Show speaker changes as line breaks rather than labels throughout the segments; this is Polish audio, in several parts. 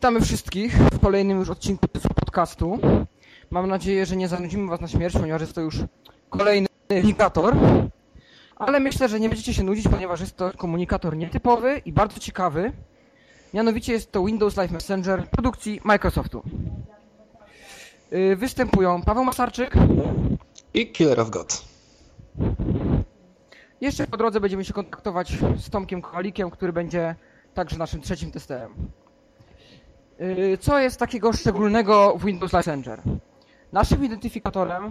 Witamy wszystkich w kolejnym już odcinku podcastu. Mam nadzieję, że nie zanudzimy was na śmierć, ponieważ jest to już kolejny komunikator. Ale myślę, że nie będziecie się nudzić, ponieważ jest to komunikator nietypowy i bardzo ciekawy. Mianowicie jest to Windows Live Messenger produkcji Microsoftu. Yy, Występują Paweł Masarczyk.
I Killer of God.
Jeszcze po drodze będziemy się kontaktować z Tomkiem Kowalikiem, który będzie także naszym trzecim testerem. Yy, Co jest takiego szczególnego w Windows Messenger? Naszym identyfikatorem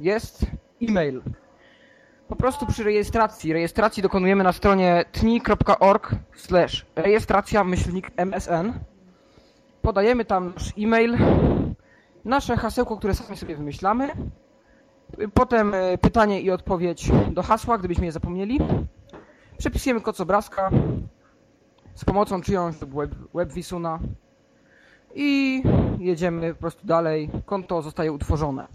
jest e-mail. Po prostu przy rejestracji, rejestracji dokonujemy na stronie tni.org rejestracja myślnik MSN. Podajemy tam nasz e-mail, nasze hasełko, które sami sobie wymyślamy. Potem e, pytanie i odpowiedź do hasła, gdybyśmy je zapomnieli. Przepisujemy kod z obrazka z pomocą czyjąś lub web, webwisuna i jedziemy po prostu dalej. Konto zostaje utworzone.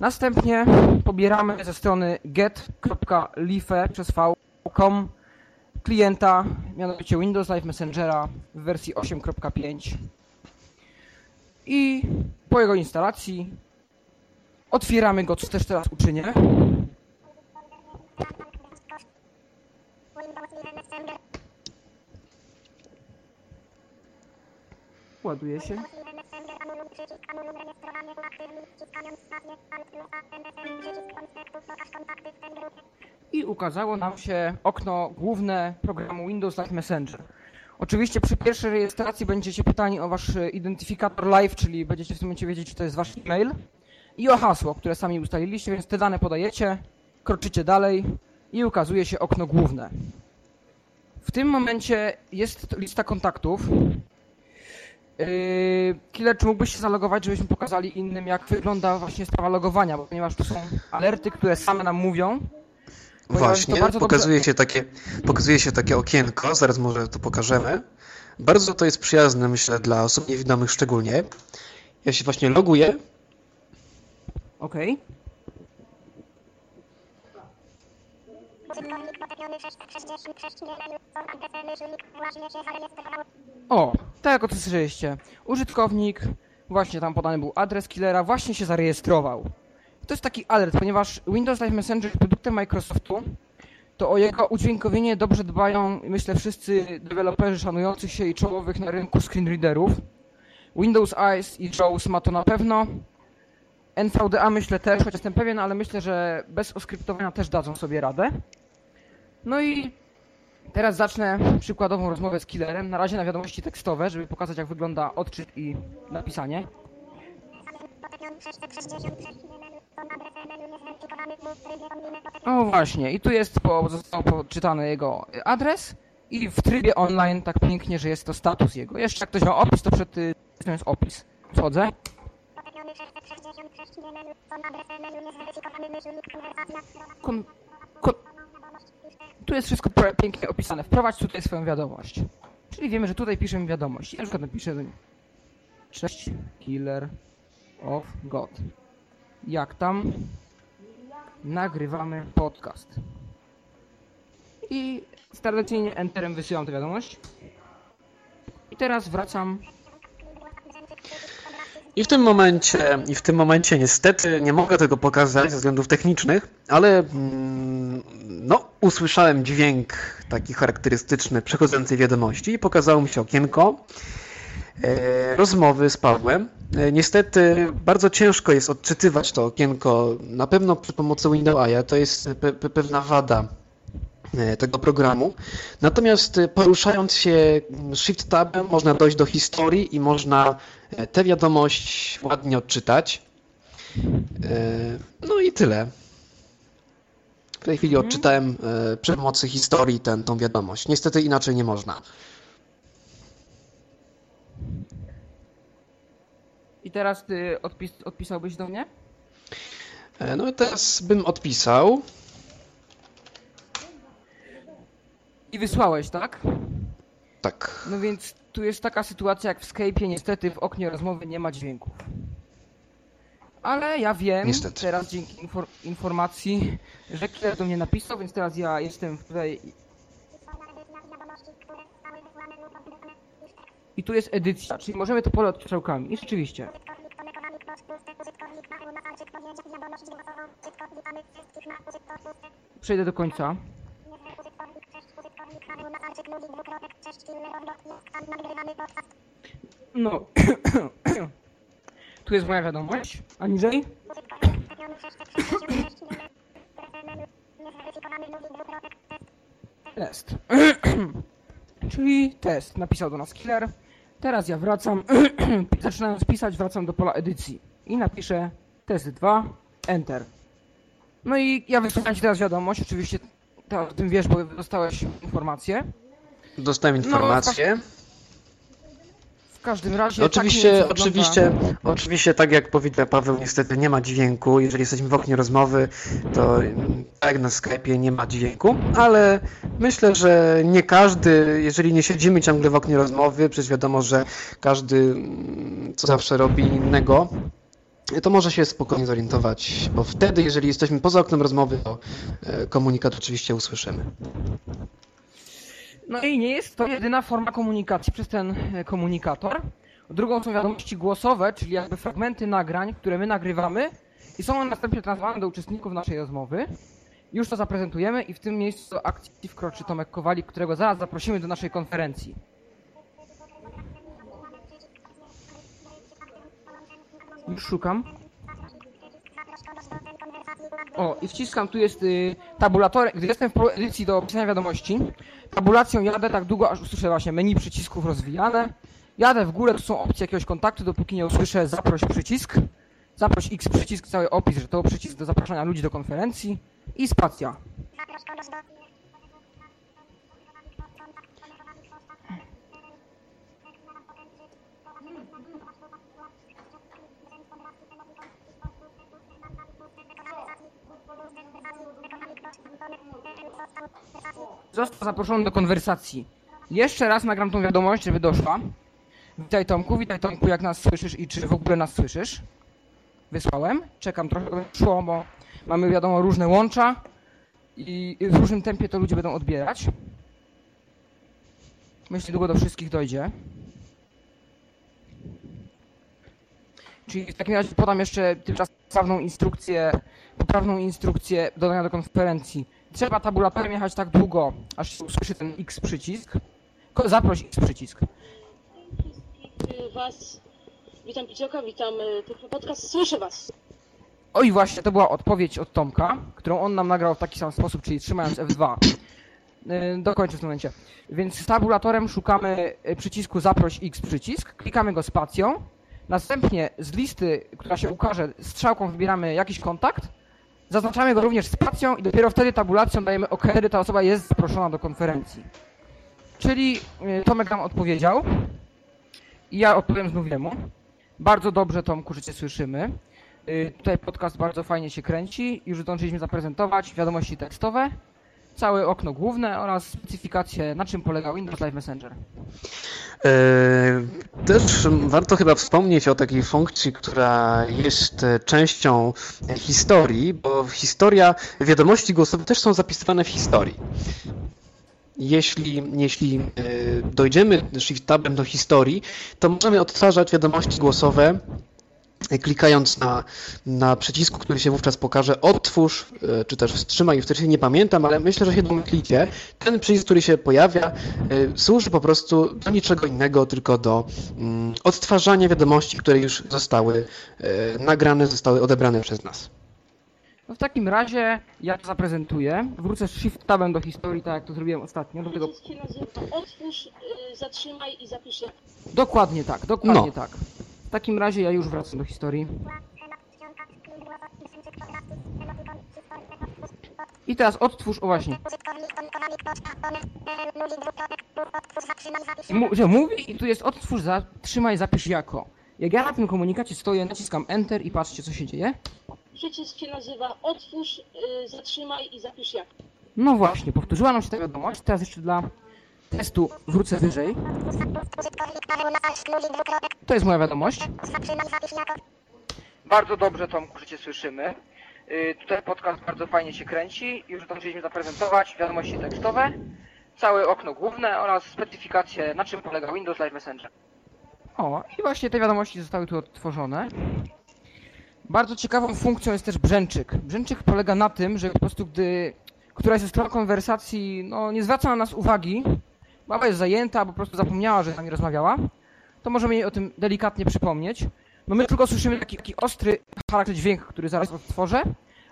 Następnie pobieramy ze strony get.life przez v.com klienta, mianowicie Windows Live Messengera w wersji 8.5 i po jego instalacji otwieramy go, co też teraz uczynię. Ładuje się. I ukazało nam się okno główne programu Windows Live Messenger. Oczywiście przy pierwszej rejestracji będziecie pytani o wasz identyfikator live, czyli będziecie w tym momencie wiedzieć, czy to jest wasz e-mail i o hasło, które sami ustaliliście, więc te dane podajecie, kroczycie dalej i ukazuje się okno główne. W tym momencie jest lista kontaktów. Yy, Killer, czy mógłbyś się zalogować, żebyśmy pokazali innym, jak wygląda właśnie sprawa logowania, bo ponieważ tu są alerty, które same nam mówią.
Właśnie, pokazuje,
dobrze-
się takie, pokazuje się takie okienko, zaraz może to pokażemy. Bardzo to jest przyjazne, myślę, dla osób niewidomych szczególnie. Ja się właśnie loguję.
Okej.
Użytkownik potepiony 666 GLN, on adresy myślnik właśnie się zarejestrował.
O, tak jak słyszeliście. Użytkownik, właśnie tam podany był adres killera, właśnie się zarejestrował. To jest taki alert, ponieważ Windows Live Messenger jest produktem Microsoftu, to o jego udźwiękowienie dobrze dbają, myślę, wszyscy deweloperzy szanujących się i czołowych na rynku screenreaderów. Windows Eyes i Jaws ma to na pewno. NVDA myślę też, chociaż jestem pewien, ale myślę, że bez oskryptowania też dadzą sobie radę. No i Teraz zacznę przykładową rozmowę z killerem. Na razie na wiadomości tekstowe, żeby pokazać jak wygląda odczyt i napisanie.
Potepiony 666 GLN, on adresy menu niezidentyfikowany w trybie online
O właśnie, i tu jest po, został podczytany jego adres i w trybie online tak pięknie, że jest to status jego. Jeszcze jak ktoś ma opis, to przed to jest opis. Wchodzę.
Potepiony 666 GLN, on adresy menu niezidentyfikowany myślnik konwersacja
Kon, kon, tu jest wszystko pięknie opisane. Wprowadź tutaj swoją wiadomość. Czyli wiemy, że tutaj piszemy wiadomość. Ja na przykład napiszę do niej. Cześć, killer of God. Jak tam? Nagrywamy podcast. I tradycyjnie enterem wysyłam tę wiadomość. I teraz wracam.
I w tym momencie, i w tym momencie niestety nie mogę tego pokazać ze względów technicznych, ale mm, usłyszałem dźwięk taki charakterystyczny przechodzącej wiadomości i pokazało mi się okienko e, rozmowy z Pawłem. E, niestety bardzo ciężko jest odczytywać to okienko, na pewno przy pomocy Windows AI, to jest pe, pe, pewna wada e, tego programu. Natomiast poruszając się Shift Tabem można dojść do historii i można tę wiadomość ładnie odczytać. No i tyle. W tej chwili odczytałem e, przy pomocy historii tę, tą wiadomość. Niestety inaczej nie można.
I teraz ty odpis, odpisałbyś do mnie?
E, No i teraz bym odpisał.
I wysłałeś, tak?
Tak.
No więc tu jest taka sytuacja jak w Skype'ie, niestety w oknie rozmowy nie ma dźwięków. Ale ja wiem,
Niestety.
teraz dzięki infor informacji, że killer do mnie napisał, więc teraz ja jestem tutaj i tu jest edycja, czyli możemy to pole od strzałkami. I rzeczywiście. Przejdę do końca. No. tu jest moja wiadomość. A niżej?
Użytkownik Stepion 666 killer. Menu. Niezweryfikowany mówi dwukropek. Test.
Czyli test. Napisał do nas killer. Teraz ja wracam. Zaczynając pisać, wracam do pola edycji. I napiszę test 2. Enter. No i ja wysłałem ci teraz wiadomość. Oczywiście ty o tym wiesz, bo dostałeś informację.
Dostałem
No,
informację.
W każdym razie. tak
Oczywiście,
więcej wygląda-
oczywiście, oczywiście, tak jak powiedział Paweł, niestety nie ma dźwięku. Jeżeli jesteśmy w oknie rozmowy, to mm, tak jak na Skype'ie nie ma dźwięku, ale myślę, że nie każdy, jeżeli nie siedzimy ciągle w oknie rozmowy, przecież wiadomo, że każdy mm, co zawsze robi innego, to może się spokojnie zorientować, bo wtedy, jeżeli jesteśmy poza oknem rozmowy, to e, komunikat oczywiście usłyszymy.
No i nie jest to jedyna forma komunikacji przez ten e, komunikator. Drugą są wiadomości głosowe, czyli jakby fragmenty nagrań, które my nagrywamy i są one następnie transmitowane do uczestników naszej rozmowy. Już to zaprezentujemy i w tym miejscu akcji wkroczy Tomek Kowalik, którego zaraz zaprosimy do naszej konferencji. Już szukam. O, i wciskam, tu jest y, tabulator. Gdy jestem w polu edycji do opisania wiadomości, tabulacją jadę tak długo, aż usłyszę właśnie menu przycisków rozwijane. Jadę w górę, tu są opcje jakiegoś kontaktu, dopóki nie usłyszę zaproś przycisk. Zaproś X przycisk, cały opis, że to przycisk do zapraszania ludzi do konferencji. I spacja.
Zaproś kogoś do...
Został zaproszony do konwersacji. Jeszcze raz nagram tą wiadomość, żeby doszła. Witaj Tomku, witaj Tomku, jak nas słyszysz i czy w ogóle nas słyszysz? Wysłałem. Czekam trochę, szło, bo mamy wiadomo różne łącza i w różnym tempie to ludzie będą odbierać. Myślę, długo do wszystkich dojdzie. Czyli w takim razie podam jeszcze tymczasem poprawną instrukcję, poprawną instrukcję dodania do konferencji. Trzeba tabulatorem jechać tak długo, aż się usłyszy ten X przycisk. Ko- Zaproś X przycisk.
Y, Was. Witam Picioka, witam y, Podcast. Słyszę Was.
Oj, właśnie, to była odpowiedź od Tomka, którą on nam nagrał w taki sam sposób, czyli trzymając F2. Yy, Dokończę w tym momencie. Więc z tabulatorem szukamy y, przycisku zaproś X przycisk, klikamy go spacją, następnie z listy, która się ukaże, strzałką wybieramy jakiś kontakt, zaznaczamy go również spacją i dopiero wtedy tabulacją dajemy OK, kiedy ta osoba jest zaproszona do konferencji. Czyli y, Tomek nam odpowiedział i ja odpowiem znów jemu. Bardzo dobrze Tomku, że Cię słyszymy. Y, Tutaj podcast bardzo fajnie się kręci. Już zdążyliśmy zaprezentować wiadomości tekstowe, całe okno główne oraz specyfikację, na czym polega Windows Live Messenger.
E, Też warto chyba wspomnieć o takiej funkcji, która jest e, częścią historii, bo historia, wiadomości głosowe też są zapisywane w historii. Jeśli, jeśli e, dojdziemy shift tabem do historii, to możemy odtwarzać wiadomości głosowe klikając na, na przycisku, który się wówczas pokaże, odtwórz, e, czy też wstrzymaj, wtedy nie pamiętam, ale myślę, że się domyślicie. Ten przycisk, który się pojawia, e, służy po prostu do niczego innego, tylko do mm, odtwarzania wiadomości, które już zostały e, nagrane, zostały odebrane przez nas.
No w takim razie ja to zaprezentuję. Wrócę z Shift Tabem do historii, tak jak to zrobiłem ostatnio. Do tego...
Przycisk się nazywa Otwórz, y, zatrzymaj i zapisz.
Dokładnie tak, dokładnie
No.
tak. W takim razie ja już wracam do historii. I teraz odtwórz, o właśnie. Że mówi i tu jest odtwórz, zatrzymaj, zapisz jako. Jak ja na tym komunikacie stoję, naciskam Enter i patrzcie co się dzieje.
Przycisk się nazywa Otwórz, y, zatrzymaj i zapisz jak.
No właśnie, powtórzyła nam się ta wiadomość. Teraz jeszcze dla testu wrócę wyżej. To jest moja wiadomość. Bardzo dobrze, Tomku, że Cię słyszymy. Yy, tutaj podcast bardzo fajnie się kręci. Już zdążyliśmy zaprezentować wiadomości tekstowe. całe okno główne oraz specyfikację, na czym polega Windows Live Messenger. O, i właśnie te wiadomości zostały tu odtworzone. Bardzo ciekawą funkcją jest też brzęczyk. Brzęczyk polega na tym, że po prostu gdy któraś ze stron konwersacji no, nie zwraca na nas uwagi, baba jest zajęta, albo po prostu zapomniała, że z nami rozmawiała, to możemy jej o tym delikatnie przypomnieć. No my tylko słyszymy taki, taki ostry charakter dźwięk, który zaraz odtworzę,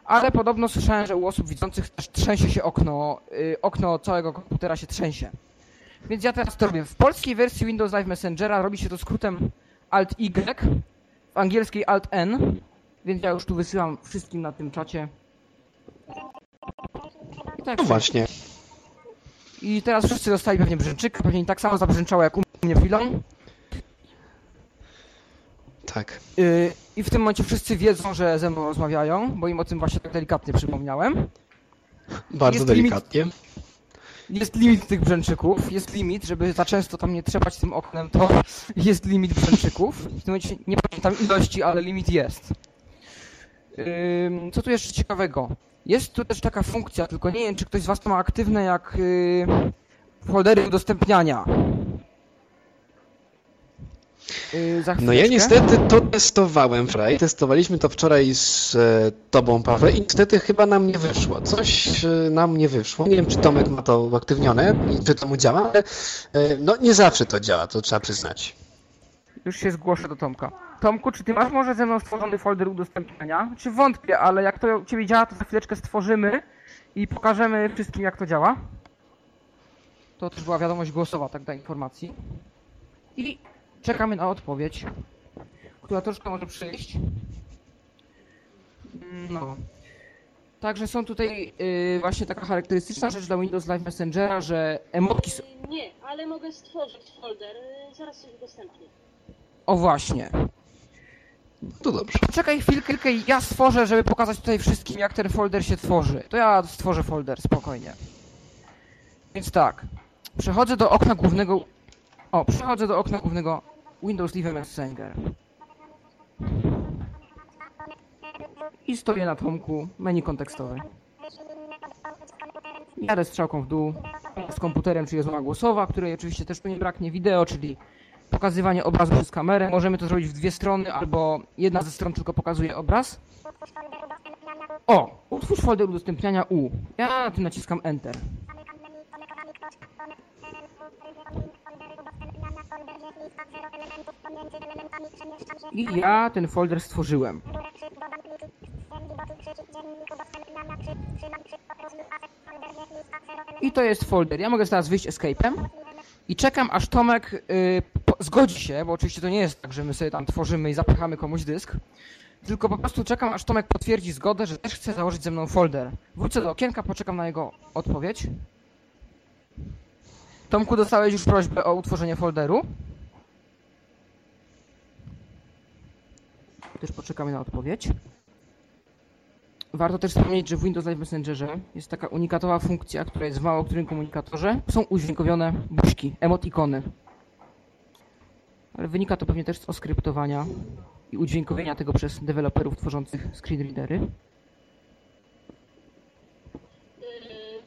ale podobno słyszałem, że u osób widzących też trzęsie się okno, y, okno całego komputera się trzęsie. Więc ja teraz to robię. W polskiej wersji Windows Live Messengera robi się to skrótem Alt-Y, w angielskiej Alt-N, więc ja już tu wysyłam wszystkim na tym czacie. Tak,
No właśnie.
I teraz wszyscy dostali pewnie brzęczyka, pewnie tak samo zabrzęczało jak u mnie chwilą.
Tak.
Yy, I w tym momencie wszyscy wiedzą, że ze mną rozmawiają, bo im o tym właśnie tak delikatnie przypomniałem.
Bardzo
Jest
delikatnie.
Jest limit tych brzęczyków, jest limit, żeby za często tam nie trzepać tym oknem, to jest limit brzęczyków. W tym momencie nie pamiętam ilości, ale limit jest. Co tu jeszcze ciekawego? Jest tu też taka funkcja, tylko nie wiem, czy ktoś z Was to ma aktywne, jak yy, foldery udostępniania. Yy,
No ja niestety to testowałem wczoraj. Testowaliśmy to wczoraj z e, tobą, Paweł, i niestety chyba nam nie wyszło. Coś e, nam nie wyszło. Nie wiem, czy Tomek ma to uaktywnione i czy to mu działa, ale e, no nie zawsze to działa, to trzeba przyznać.
Już się zgłoszę do Tomka. Tomku, czy ty masz może ze mną stworzony folder udostępniania? Czy wątpię, ale jak to u ciebie działa, to za chwileczkę stworzymy i pokażemy wszystkim, jak to działa. To też była wiadomość głosowa, tak dla informacji. I czekamy na odpowiedź, która troszkę może przyjść. No. Także są tutaj yy, właśnie taka charakterystyczna rzecz dla Windows Live Messengera, że emotki... s-
Y, Nie, ale mogę stworzyć folder. y, Zaraz coś udostępnię.
O właśnie.
To dobrze.
Czekaj chwilkę ja stworzę, żeby pokazać tutaj wszystkim, jak ten folder się tworzy. To ja stworzę folder, spokojnie. Więc tak, przechodzę do okna głównego... O, przechodzę do okna głównego Windows Live Messenger. I stoję na tomku menu kontekstowe. Jadę strzałką w dół z komputerem, czyli rozmowa głosowa, której oczywiście też tu nie braknie wideo, czyli pokazywanie obrazu przez kamerę. Możemy to zrobić w dwie strony, albo jedna ze stron tylko pokazuje obraz. O! Utwórz folder udostępniania U. Ja na tym naciskam Enter. I ja ten folder stworzyłem. I to jest folder. Ja mogę teraz wyjść escape'em i czekam aż Tomek y, zgodzi się, bo oczywiście to nie jest tak, że my sobie tam tworzymy i zapychamy komuś dysk, tylko po prostu czekam aż Tomek potwierdzi zgodę, że też chce założyć ze mną folder. Wrócę do okienka, poczekam na jego odpowiedź. Tomku, dostałeś już prośbę o utworzenie folderu. Też poczekamy na odpowiedź. Warto też wspomnieć, że w Windows Live Messengerze jest taka unikatowa funkcja, która jest w mało którym komunikatorze. Są udźwiękowione buźki, emotikony. Ale wynika to pewnie też z oskryptowania i udźwiękowienia tego przez deweloperów tworzących screenreadery.
Yy,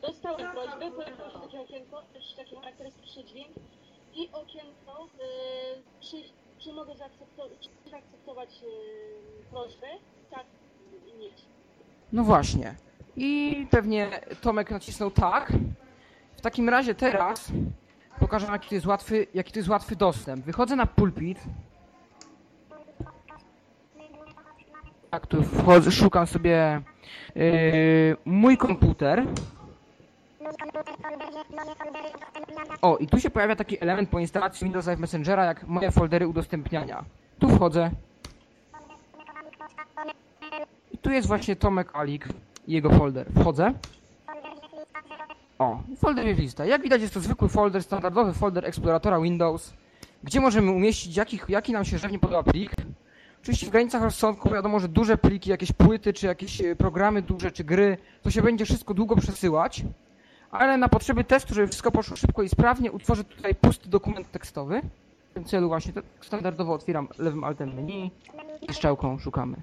Dostałem prośbę, pojawiło się takie okienko, też taki charakterystyczny dźwięk i okienko, yy, czy, czy mogę zaakceptować, czy zaakceptować prośbę? Tak i nie.
No właśnie. I pewnie Tomek nacisnął tak. W takim razie teraz pokażę jaki to jest łatwy, jaki to jest łatwy dostęp. Wychodzę na pulpit. Tak, tu wchodzę, szukam sobie yy, mój komputer. O, i tu się pojawia taki element po instalacji Windows Live Messengera, jak moje foldery udostępniania. Tu wchodzę. I tu jest właśnie Tomek Alik i jego folder. Wchodzę. O, folder jest lista. Jak widać jest to zwykły folder, standardowy folder eksploratora Windows, gdzie możemy umieścić jakich, jaki nam się żywnie podoba plik. Oczywiście w granicach rozsądku wiadomo, że duże pliki, jakieś płyty, czy jakieś e, programy duże, czy gry, to się będzie wszystko długo przesyłać. Ale na potrzeby testu, żeby wszystko poszło szybko i sprawnie, utworzę tutaj pusty dokument tekstowy. W tym celu właśnie standardowo otwieram lewym altem menu i strzałką szukamy.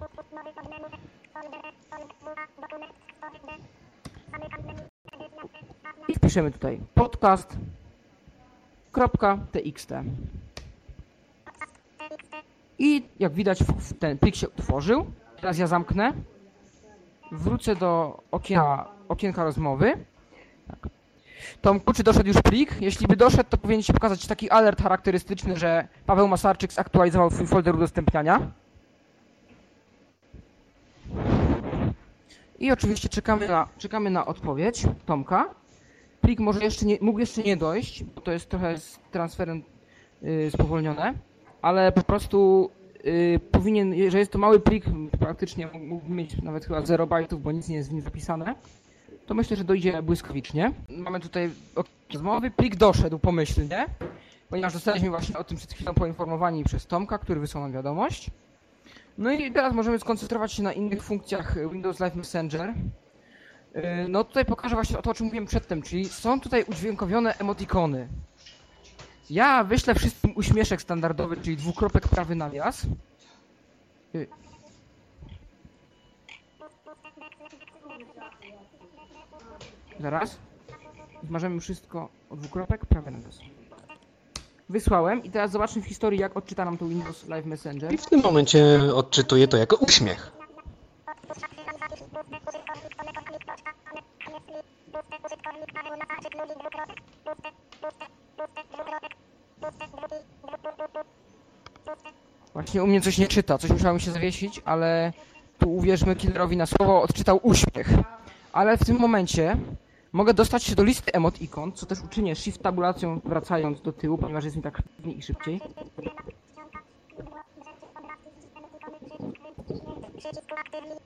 I wpisuję piszemy tutaj podcast.txt. I jak widać ten plik się utworzył. Teraz ja zamknę. Wrócę do okiena, okienka rozmowy. Tak. Tomku, czy doszedł już plik? Jeśli by doszedł, to powinien się pokazać taki alert charakterystyczny, że Paweł Masarczyk zaktualizował swój folder udostępniania. I oczywiście czekamy na, czekamy na odpowiedź Tomka. Plik może jeszcze nie, mógł jeszcze nie dojść, bo to jest trochę z transferem yy, spowolnione, ale po prostu yy, powinien, że jest to mały plik, praktycznie mógł mieć nawet chyba 0 bajtów, bo nic nie jest w nim zapisane, to myślę, że dojdzie błyskawicznie. Mamy tutaj rozmowy, plik doszedł pomyślnie, ponieważ zostaliśmy właśnie o tym przed chwilą poinformowani przez Tomka, który wysłał nam wiadomość. No i teraz możemy skoncentrować się na innych funkcjach Windows Live Messenger. Yy, No tutaj pokażę właśnie o to, o czym mówiłem przedtem, czyli są tutaj udźwiękowione emotikony. Ja wyślę wszystkim uśmieszek standardowy, czyli dwukropek prawy nawias. Yy. Zaraz. Zmarzemy wszystko o dwukropek prawy nawias. Wysłałem i teraz zobaczmy w historii, jak odczyta nam to Windows Live Messenger.
I w tym momencie odczytuję to jako uśmiech.
Właśnie u mnie coś nie czyta, coś musiało mi się zawiesić, ale tu uwierzmy killerowi na słowo, odczytał uśmiech. Ale w tym momencie mogę dostać się do listy emot ikon, co też uczynię shift tabulacją wracając do tyłu, ponieważ jest mi tak szybciej i szybciej. Ym,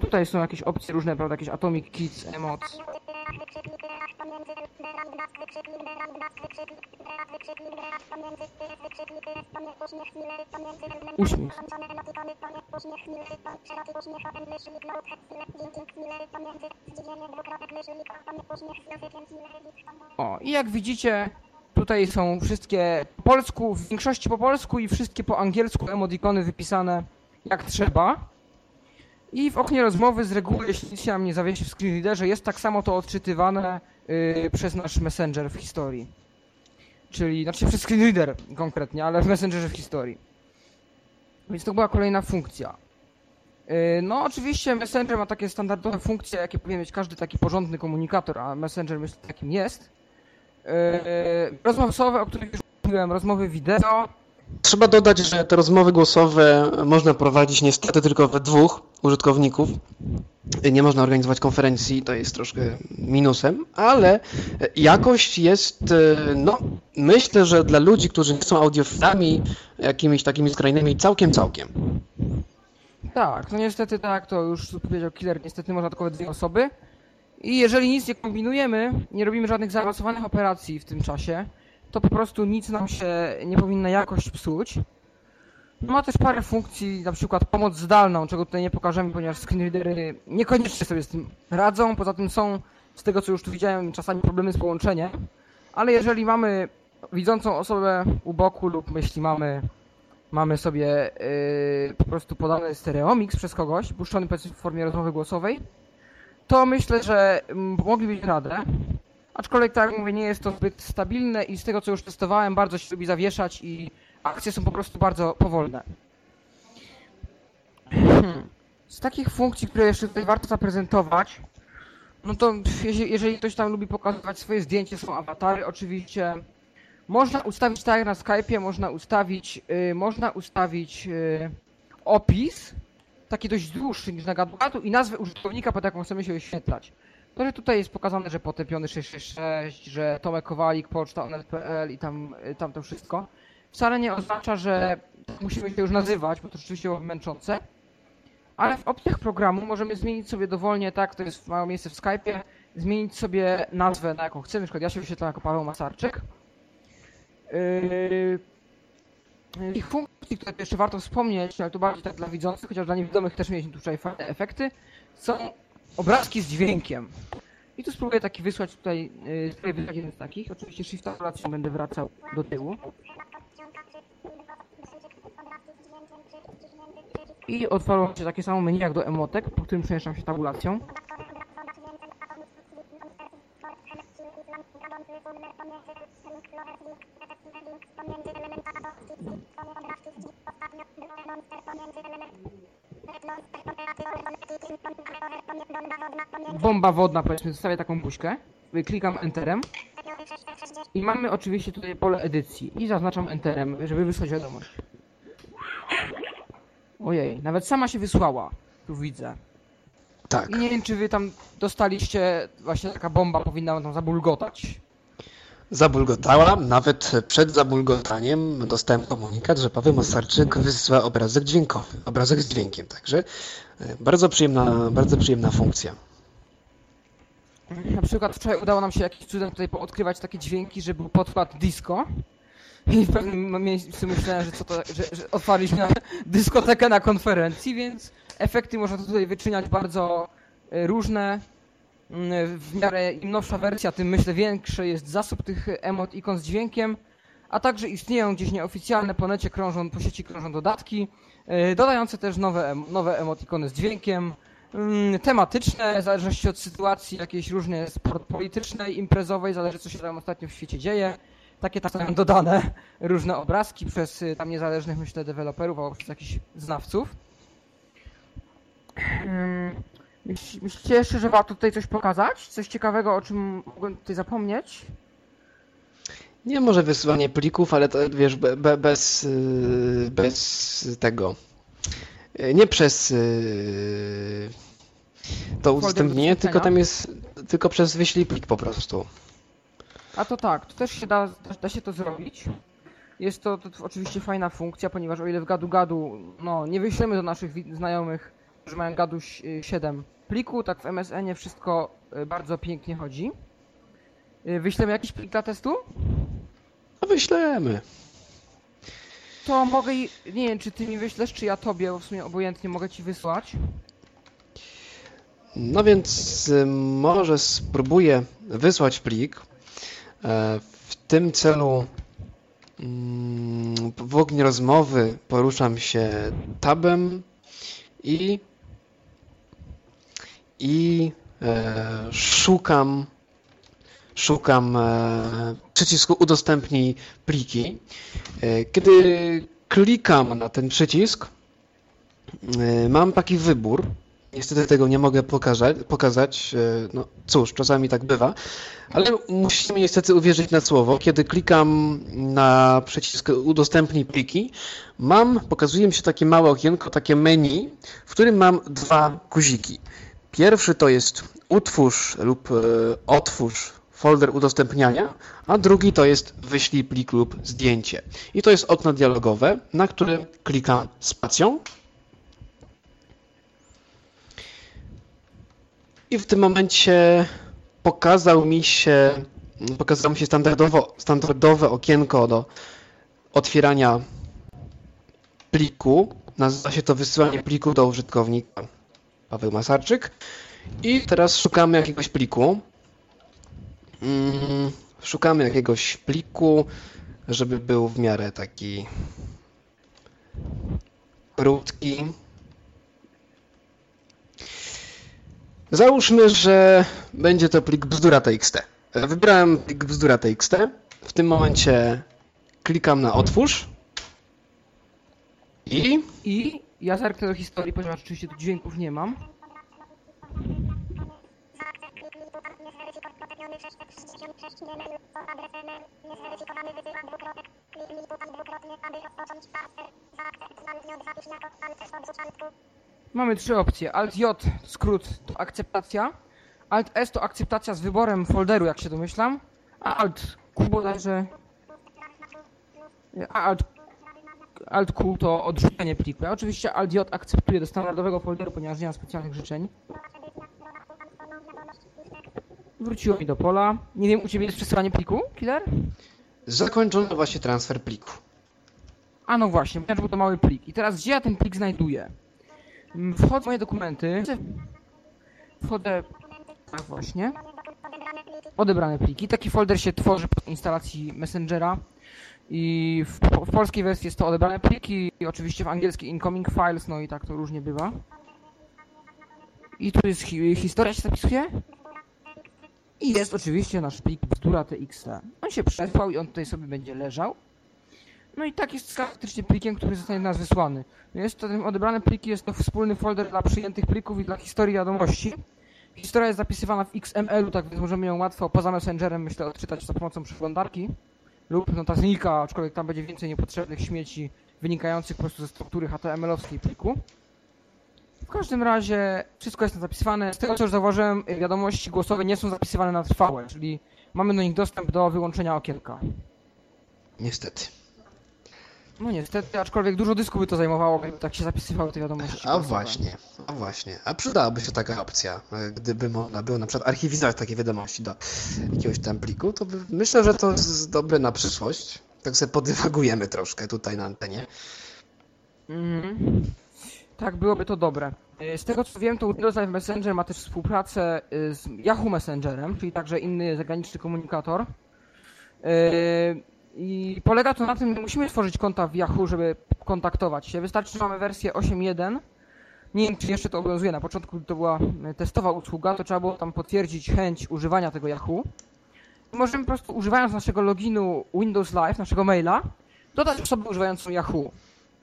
Tutaj są jakieś opcje różne, prawda, jakieś Atomic Kids, Emot. Uśmiech. O, i jak widzicie, tutaj są wszystkie po polsku, w większości po polsku i wszystkie po angielsku emodikony wypisane jak trzeba. I w oknie rozmowy z reguły, jeśli nic się nam nie zawiesi w screenreaderze, jest tak samo to odczytywane yy, przez nasz messenger w historii. Czyli, znaczy przez screenreader konkretnie, ale w messengerze w historii. Więc to była kolejna funkcja. Yy, No, oczywiście Messenger ma takie standardowe funkcje, jakie powinien mieć każdy taki porządny komunikator, a Messenger myślę takim jest. Yy, Rozmowy głosowe, o których już mówiłem, rozmowy wideo.
Trzeba dodać, że te rozmowy głosowe można prowadzić niestety tylko we dwóch użytkowników. Nie można organizować konferencji, to jest troszkę minusem, ale jakość jest, e, no, myślę, że dla ludzi, którzy nie są audiofilami, jakimiś takimi skrajnymi, całkiem, całkiem.
Tak, no niestety tak, to już powiedział Killer, niestety można tylko we dwie osoby. I jeżeli nic nie kombinujemy, nie robimy żadnych zaawansowanych operacji w tym czasie, to po prostu nic nam się nie powinna jakość psuć. Ma też parę funkcji, na przykład pomoc zdalną, czego tutaj nie pokażemy, ponieważ screenreadery niekoniecznie sobie z tym radzą. Poza tym są, z tego co już tu widziałem, czasami problemy z połączeniem. Ale jeżeli mamy widzącą osobę u boku lub jeśli mamy, mamy sobie yy, po prostu podany stereomix przez kogoś, puszczony w formie rozmowy głosowej, to myślę, że mm, moglibyśmy radę. Aczkolwiek tak jak mówię, nie jest to zbyt stabilne i z tego co już testowałem, bardzo się lubi zawieszać i akcje są po prostu bardzo powolne. Hmm. Z takich funkcji, które jeszcze tutaj warto zaprezentować, no to jeżeli ktoś tam lubi pokazywać swoje zdjęcie, są awatary oczywiście. Można ustawić tak jak na Skype'ie, można ustawić, yy, można ustawić yy, opis, taki dość dłuższy niż na gadu i nazwę użytkownika, pod jaką chcemy się wyświetlać. To, że tutaj jest pokazane, że potępiony 666, że Tomek Kowalik, poczta onet.pl i tam, y, tam to wszystko, wcale nie oznacza, że musimy się już nazywać, bo to rzeczywiście było męczące. Ale w opcjach programu możemy zmienić sobie dowolnie, tak, to jest ma miejsce w Skype'ie, zmienić sobie nazwę na jaką chcemy, na przykład ja się wyświetlam jako Paweł Masarczyk. Yy, ich funkcji, które jeszcze warto wspomnieć, ale to bardziej tak dla widzących, chociaż dla niewidomych też mieliśmy tutaj fajne efekty, są obrazki z dźwiękiem. I tu spróbuję taki wysłać tutaj, spróbuję wysłać jeden z takich. Oczywiście shift będę wracał do tyłu. I otwarło się takie samo menu jak do emotek, po którym przemieszczam się tabulacją. Bomba wodna, powiedzmy, zostawię taką buźkę. Klikam Enterem. I mamy oczywiście tutaj pole edycji. I zaznaczam Enterem, żeby wysłać wiadomość. Ojej, nawet sama się wysłała. Tu widzę.
Tak.
I nie wiem, czy wy tam dostaliście, właśnie taka bomba powinna wam tam zabulgotać.
Zabulgotała, nawet przed zabulgotaniem dostałem komunikat, że Paweł Masarczyk wysyła obrazek dźwiękowy, obrazek z dźwiękiem, także e, bardzo przyjemna, bardzo przyjemna funkcja.
Na przykład wczoraj udało nam się jakimś cudem tutaj poodkrywać takie dźwięki, że był podkład disco. I w pewnym miejscu myślałem, że co to, że, że otwarliśmy dyskotekę na konferencji, więc efekty można tutaj wyczyniać bardzo e, różne. Mm, W miarę im nowsza wersja, tym myślę większy jest zasób tych emot ikon z dźwiękiem. A także istnieją gdzieś nieoficjalne po necie krążą, po sieci krążą dodatki, e, dodające też nowe, nowe emotikony z dźwiękiem, mm, tematyczne, w zależności od sytuacji, jakieś różne sport politycznej, imprezowej, zależy co się tam ostatnio w świecie dzieje. Takie tam są dodane różne obrazki przez y, tam niezależnych, myślę, deweloperów albo przez jakichś znawców. Myślicie jeszcze, że warto tutaj coś pokazać? Coś ciekawego, o czym mogłem tutaj zapomnieć?
Nie może wysyłanie plików, ale to wiesz, be, be, bez, y, bez tego. Y, Nie przez y, to udostępnienie, tylko tam jest, tylko przez wyślij plik po prostu.
A to tak, to też się da, da, się to zrobić. Jest to, to oczywiście fajna funkcja, ponieważ o ile w gadu gadu, no nie wyślemy do naszych znajomych, że mają gadu ś- 7 pliku, tak w MSN-ie wszystko y, bardzo pięknie chodzi. Y, Wyślemy jakiś plik dla testu?
No wyślemy.
To mogę nie wiem czy ty mi wyślesz, czy ja tobie, bo w sumie obojętnie mogę ci wysłać.
No więc y, może spróbuję wysłać plik. E, W tym celu mm, w ogniu rozmowy poruszam się tabem i i e, szukam szukam e, przycisku udostępnij pliki. E, Kiedy klikam na ten przycisk, mam taki wybór. Niestety tego nie mogę pokazać, pokazać. No cóż, czasami tak bywa, ale musicie mi niestety uwierzyć na słowo. Kiedy klikam na przycisk udostępnij pliki, mam, pokazuje mi się takie małe okienko, takie menu, w którym mam dwa guziki. Pierwszy to jest utwórz lub e, otwórz folder udostępniania, a drugi to jest wyślij plik lub zdjęcie. I to jest okno dialogowe, na które klikam spacją. I w tym momencie pokazał mi się, pokazało mi się standardowo, standardowe okienko do otwierania pliku. Nazywa się to wysyłanie pliku do użytkownika Paweł Masarczyk. I teraz szukamy jakiegoś pliku. Mm, Szukamy jakiegoś pliku, żeby był w miarę taki krótki. Załóżmy, że będzie to plik bzdura.txt. Wybrałem plik bzdura.txt. W tym momencie klikam na otwórz i
I ja zerknę do historii, ponieważ oczywiście tu dźwięków nie mam. Mamy trzy opcje. Alt J skrót to akceptacja. Alt S to akceptacja z wyborem folderu, jak się domyślam. A Alt Q bodajże. A Alt, Alt Q to odrzucenie pliku. Ja oczywiście Alt J akceptuję do standardowego folderu, ponieważ nie mam specjalnych życzeń. Wróciło mi do pola. Nie wiem, u ciebie jest przesyłanie pliku, Killer?
zakończono właśnie transfer pliku.
A no właśnie, ponieważ był to mały plik. I teraz gdzie ja ten plik znajduję? Mm, Wchodzę w moje dokumenty. Wchodzę... Tak właśnie.
Odebrane pliki.
odebrane pliki. Taki folder się tworzy po instalacji Messengera i w, w polskiej wersji jest to odebrane pliki, i oczywiście w angielskiej incoming files, no i tak to różnie bywa. I tu jest hi historia się zapisuje. I jest oczywiście nasz plik bzdura txt. On się przesłał i on tutaj sobie będzie leżał. No i tak jest faktycznie plikiem, który zostanie do nas wysłany. No Jest to odebrane pliki, jest to wspólny folder dla przyjętych plików i dla historii wiadomości. Historia jest zapisywana w XML-u, tak więc możemy ją łatwo poza Messengerem, myślę, odczytać za pomocą przeglądarki lub notatnika, aczkolwiek tam będzie więcej niepotrzebnych śmieci wynikających po prostu ze struktury HTML-owskiej pliku. W każdym razie wszystko jest tam zapisywane. Z tego co już zauważyłem, wiadomości głosowe nie są zapisywane na trwałe, czyli mamy do nich dostęp do wyłączenia okienka.
Niestety.
No niestety, aczkolwiek dużo dysku by to zajmowało, gdyby tak się zapisywały te wiadomości.
A
głosowe.
właśnie, a właśnie. A przydałaby się taka opcja, e, gdyby można było na przykład archiwizować takie wiadomości do jakiegoś tam pliku, to by, myślę, że to jest dobre na przyszłość. Tak sobie podywagujemy troszkę tutaj na antenie.
Mhm. Tak, byłoby to dobre. Y, Z tego co wiem, to Windows Live Messenger ma też współpracę y, z Yahoo Messengerem, czyli także inny zagraniczny komunikator. I polega to na tym, że musimy tworzyć konta w Yahoo, żeby kontaktować się. Wystarczy, że mamy wersję 8.1. Nie wiem, czy jeszcze to obowiązuje. Na początku to była y, testowa usługa, to trzeba było tam potwierdzić chęć używania tego Yahoo. I możemy po prostu używając naszego loginu Windows Live, naszego maila, dodać osobę używającą Yahoo.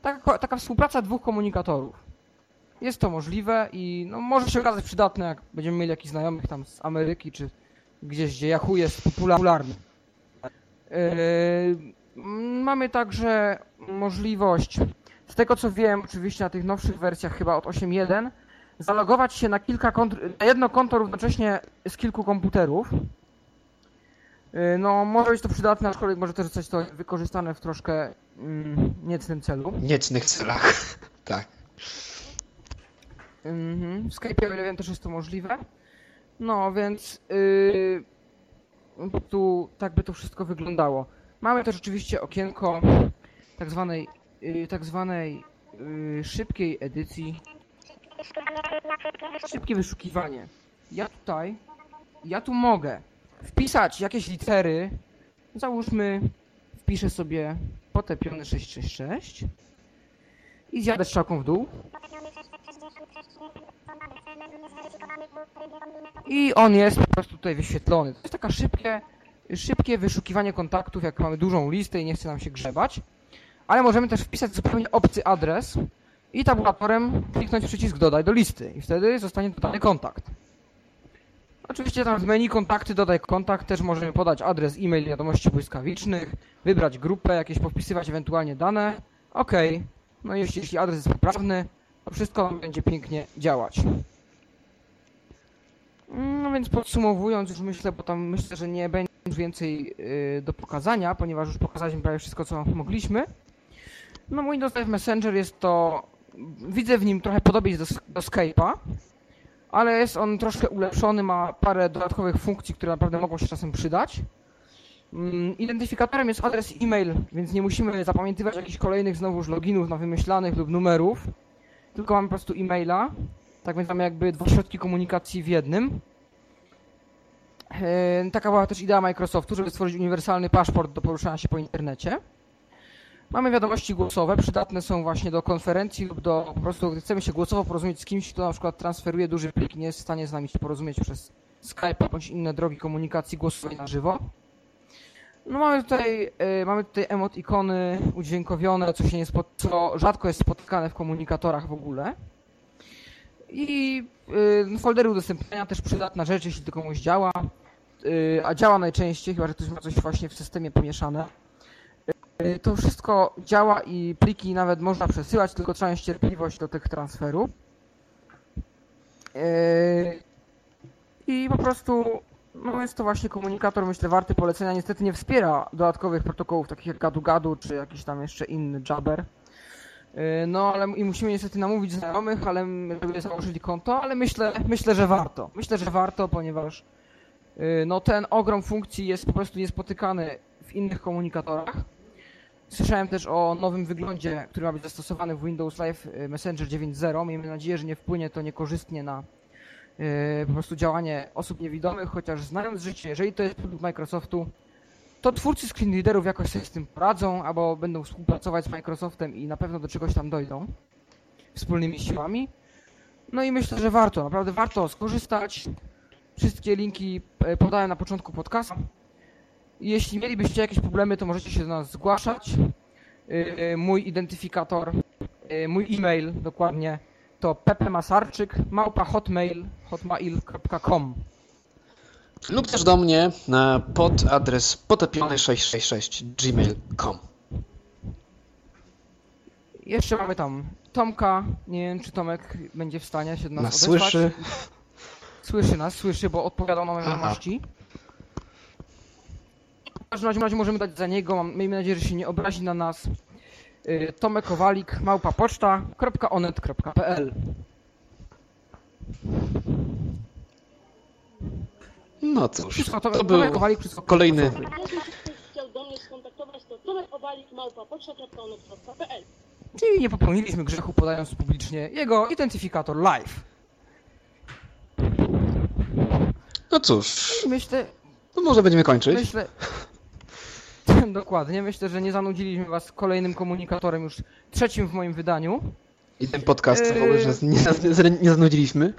Taka, taka współpraca dwóch komunikatorów. Jest to możliwe i no, może się okazać przydatne, jak będziemy mieli jakichś znajomych tam z Ameryki, czy gdzieś, gdzie Yahoo jest popularny. Yy, mamy także możliwość, z tego co wiem, oczywiście na tych nowszych wersjach, chyba od 8.1, zalogować się na kilka kont, na jedno konto równocześnie z kilku komputerów. Yy, No, może być to przydatne, aczkolwiek może też zostać to wykorzystane w troszkę mm, niecnym celu.
Niecnych celach. tak.
Mhm. W Skype'ie, o ile wiem, też jest to możliwe. No, więc yy, tu tak by to wszystko wyglądało. Mamy też oczywiście okienko tak zwanej, yy, tak zwanej yy, szybkiej edycji, szybkie wyszukiwanie. Ja tutaj, ja tu mogę wpisać jakieś litery, załóżmy, wpiszę sobie potepiony 666 i zjadę strzałką w dół. I on jest po prostu tutaj wyświetlony. To jest taka szybkie, szybkie wyszukiwanie kontaktów, jak mamy dużą listę i nie chce nam się grzebać. Ale możemy też wpisać zupełnie obcy adres i tabulatorem kliknąć przycisk dodaj do listy i wtedy zostanie dodany kontakt. Oczywiście tam w menu kontakty dodaj kontakt też możemy podać adres e-mail wiadomości błyskawicznych, wybrać grupę, jakieś powpisywać ewentualnie dane. OK. No i jeśli, jeśli adres jest poprawny, to wszystko będzie pięknie działać. No więc podsumowując, już myślę, bo tam myślę, że nie będzie już więcej yy, do pokazania, ponieważ już pokazaliśmy prawie wszystko, co mogliśmy. No Windows Live Messenger jest to, widzę w nim trochę podobieństw do, do Skype'a, ale jest on troszkę ulepszony, ma parę dodatkowych funkcji, które naprawdę mogą się czasem przydać. Mm, Identyfikatorem jest adres e-mail, więc nie musimy zapamiętywać jakichś kolejnych znowuż loginów na wymyślanych lub numerów, tylko mamy po prostu e-maila. Tak więc mamy jakby dwa środki komunikacji w jednym. E, Taka była też idea Microsoftu, żeby stworzyć uniwersalny paszport do poruszania się po internecie. Mamy wiadomości głosowe, przydatne są właśnie do konferencji lub do po prostu, gdy chcemy się głosowo porozumieć z kimś, kto na przykład transferuje duży plik nie jest w stanie z nami się porozumieć przez Skype bądź inne drogi komunikacji głosowej na żywo. No mamy tutaj, e, mamy tutaj emotikony udźwiękowione, co się nie spot- co rzadko jest spotykane w komunikatorach w ogóle. I y, foldery udostępniania też przydatna rzecz, jeśli to komuś działa. Y, a działa najczęściej, chyba że ktoś ma coś właśnie w systemie pomieszane. Y, to wszystko działa i pliki nawet można przesyłać, tylko trzeba mieć cierpliwość do tych transferów. I po prostu no jest to właśnie komunikator, myślę, warty polecenia. Niestety nie wspiera dodatkowych protokołów takich jak gadu-gadu, czy jakiś tam jeszcze inny Jabber. Yy, No, ale i musimy niestety namówić znajomych, ale żeby założyli konto, ale myślę, myślę, że warto. Myślę, że warto, ponieważ yy, no ten ogrom funkcji jest po prostu niespotykany w innych komunikatorach. Słyszałem też o nowym wyglądzie, który ma być zastosowany w Windows Live yy, Messenger 9.0. Miejmy nadzieję, że nie wpłynie to niekorzystnie na po prostu działanie osób niewidomych, chociaż znając życie, jeżeli to jest produkt Microsoftu, to twórcy screenreaderów jakoś sobie z tym poradzą, albo będą współpracować z Microsoftem i na pewno do czegoś tam dojdą wspólnymi siłami. No i myślę, że warto, naprawdę warto skorzystać. Wszystkie linki e, podałem na początku podcastu. Jeśli mielibyście jakieś problemy, to możecie się do nas zgłaszać. Y, y, Mój identyfikator, mój e-mail dokładnie to pepemasarczyk małpa hotmail hotmail.com
Lub też do mnie na pod adres potopiony666 gmail.com.
Jeszcze mamy tam Tomka. Nie wiem, czy Tomek będzie w stanie się do nas,
Nas
odezwać.
słyszy.
Słyszy nas, słyszy, bo odpowiadał na wiadomości. W każdym razie, możemy dać za niego, mam, miejmy nadzieję, że się nie obrazi na nas. Y, Tomek Kowalik, małpa poczta.onet.pl
No cóż,
Wszystko to,
to był
Kowalik, wszystko
kolejny
Microsoftu.
Jeśli ktoś chciał do mnie skontaktować, to Tomek Obalik, małpa, poczta.onet.pl
Czyli nie popełniliśmy grzechu podając publicznie jego identyfikator live.
No cóż,
myślę,
to może będziemy kończyć.
myślę... Dokładnie, myślę, że nie zanudziliśmy was kolejnym komunikatorem już trzecim w moim wydaniu.
I ten podcast w
Yy.
ogóle, że nie, nie, nie zanudziliśmy.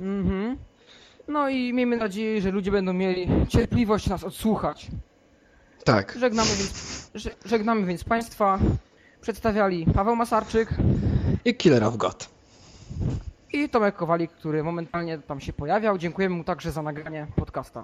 Mhm. No i miejmy nadzieję, że ludzie będą mieli cierpliwość nas odsłuchać.
Tak.
Żegnamy więc, że- żegnamy więc Państwa. Przedstawiali Paweł Masarczyk
I Killer of God.
i Tomek Kowalik, który momentalnie tam się pojawiał. Dziękujemy mu także za nagranie podcasta.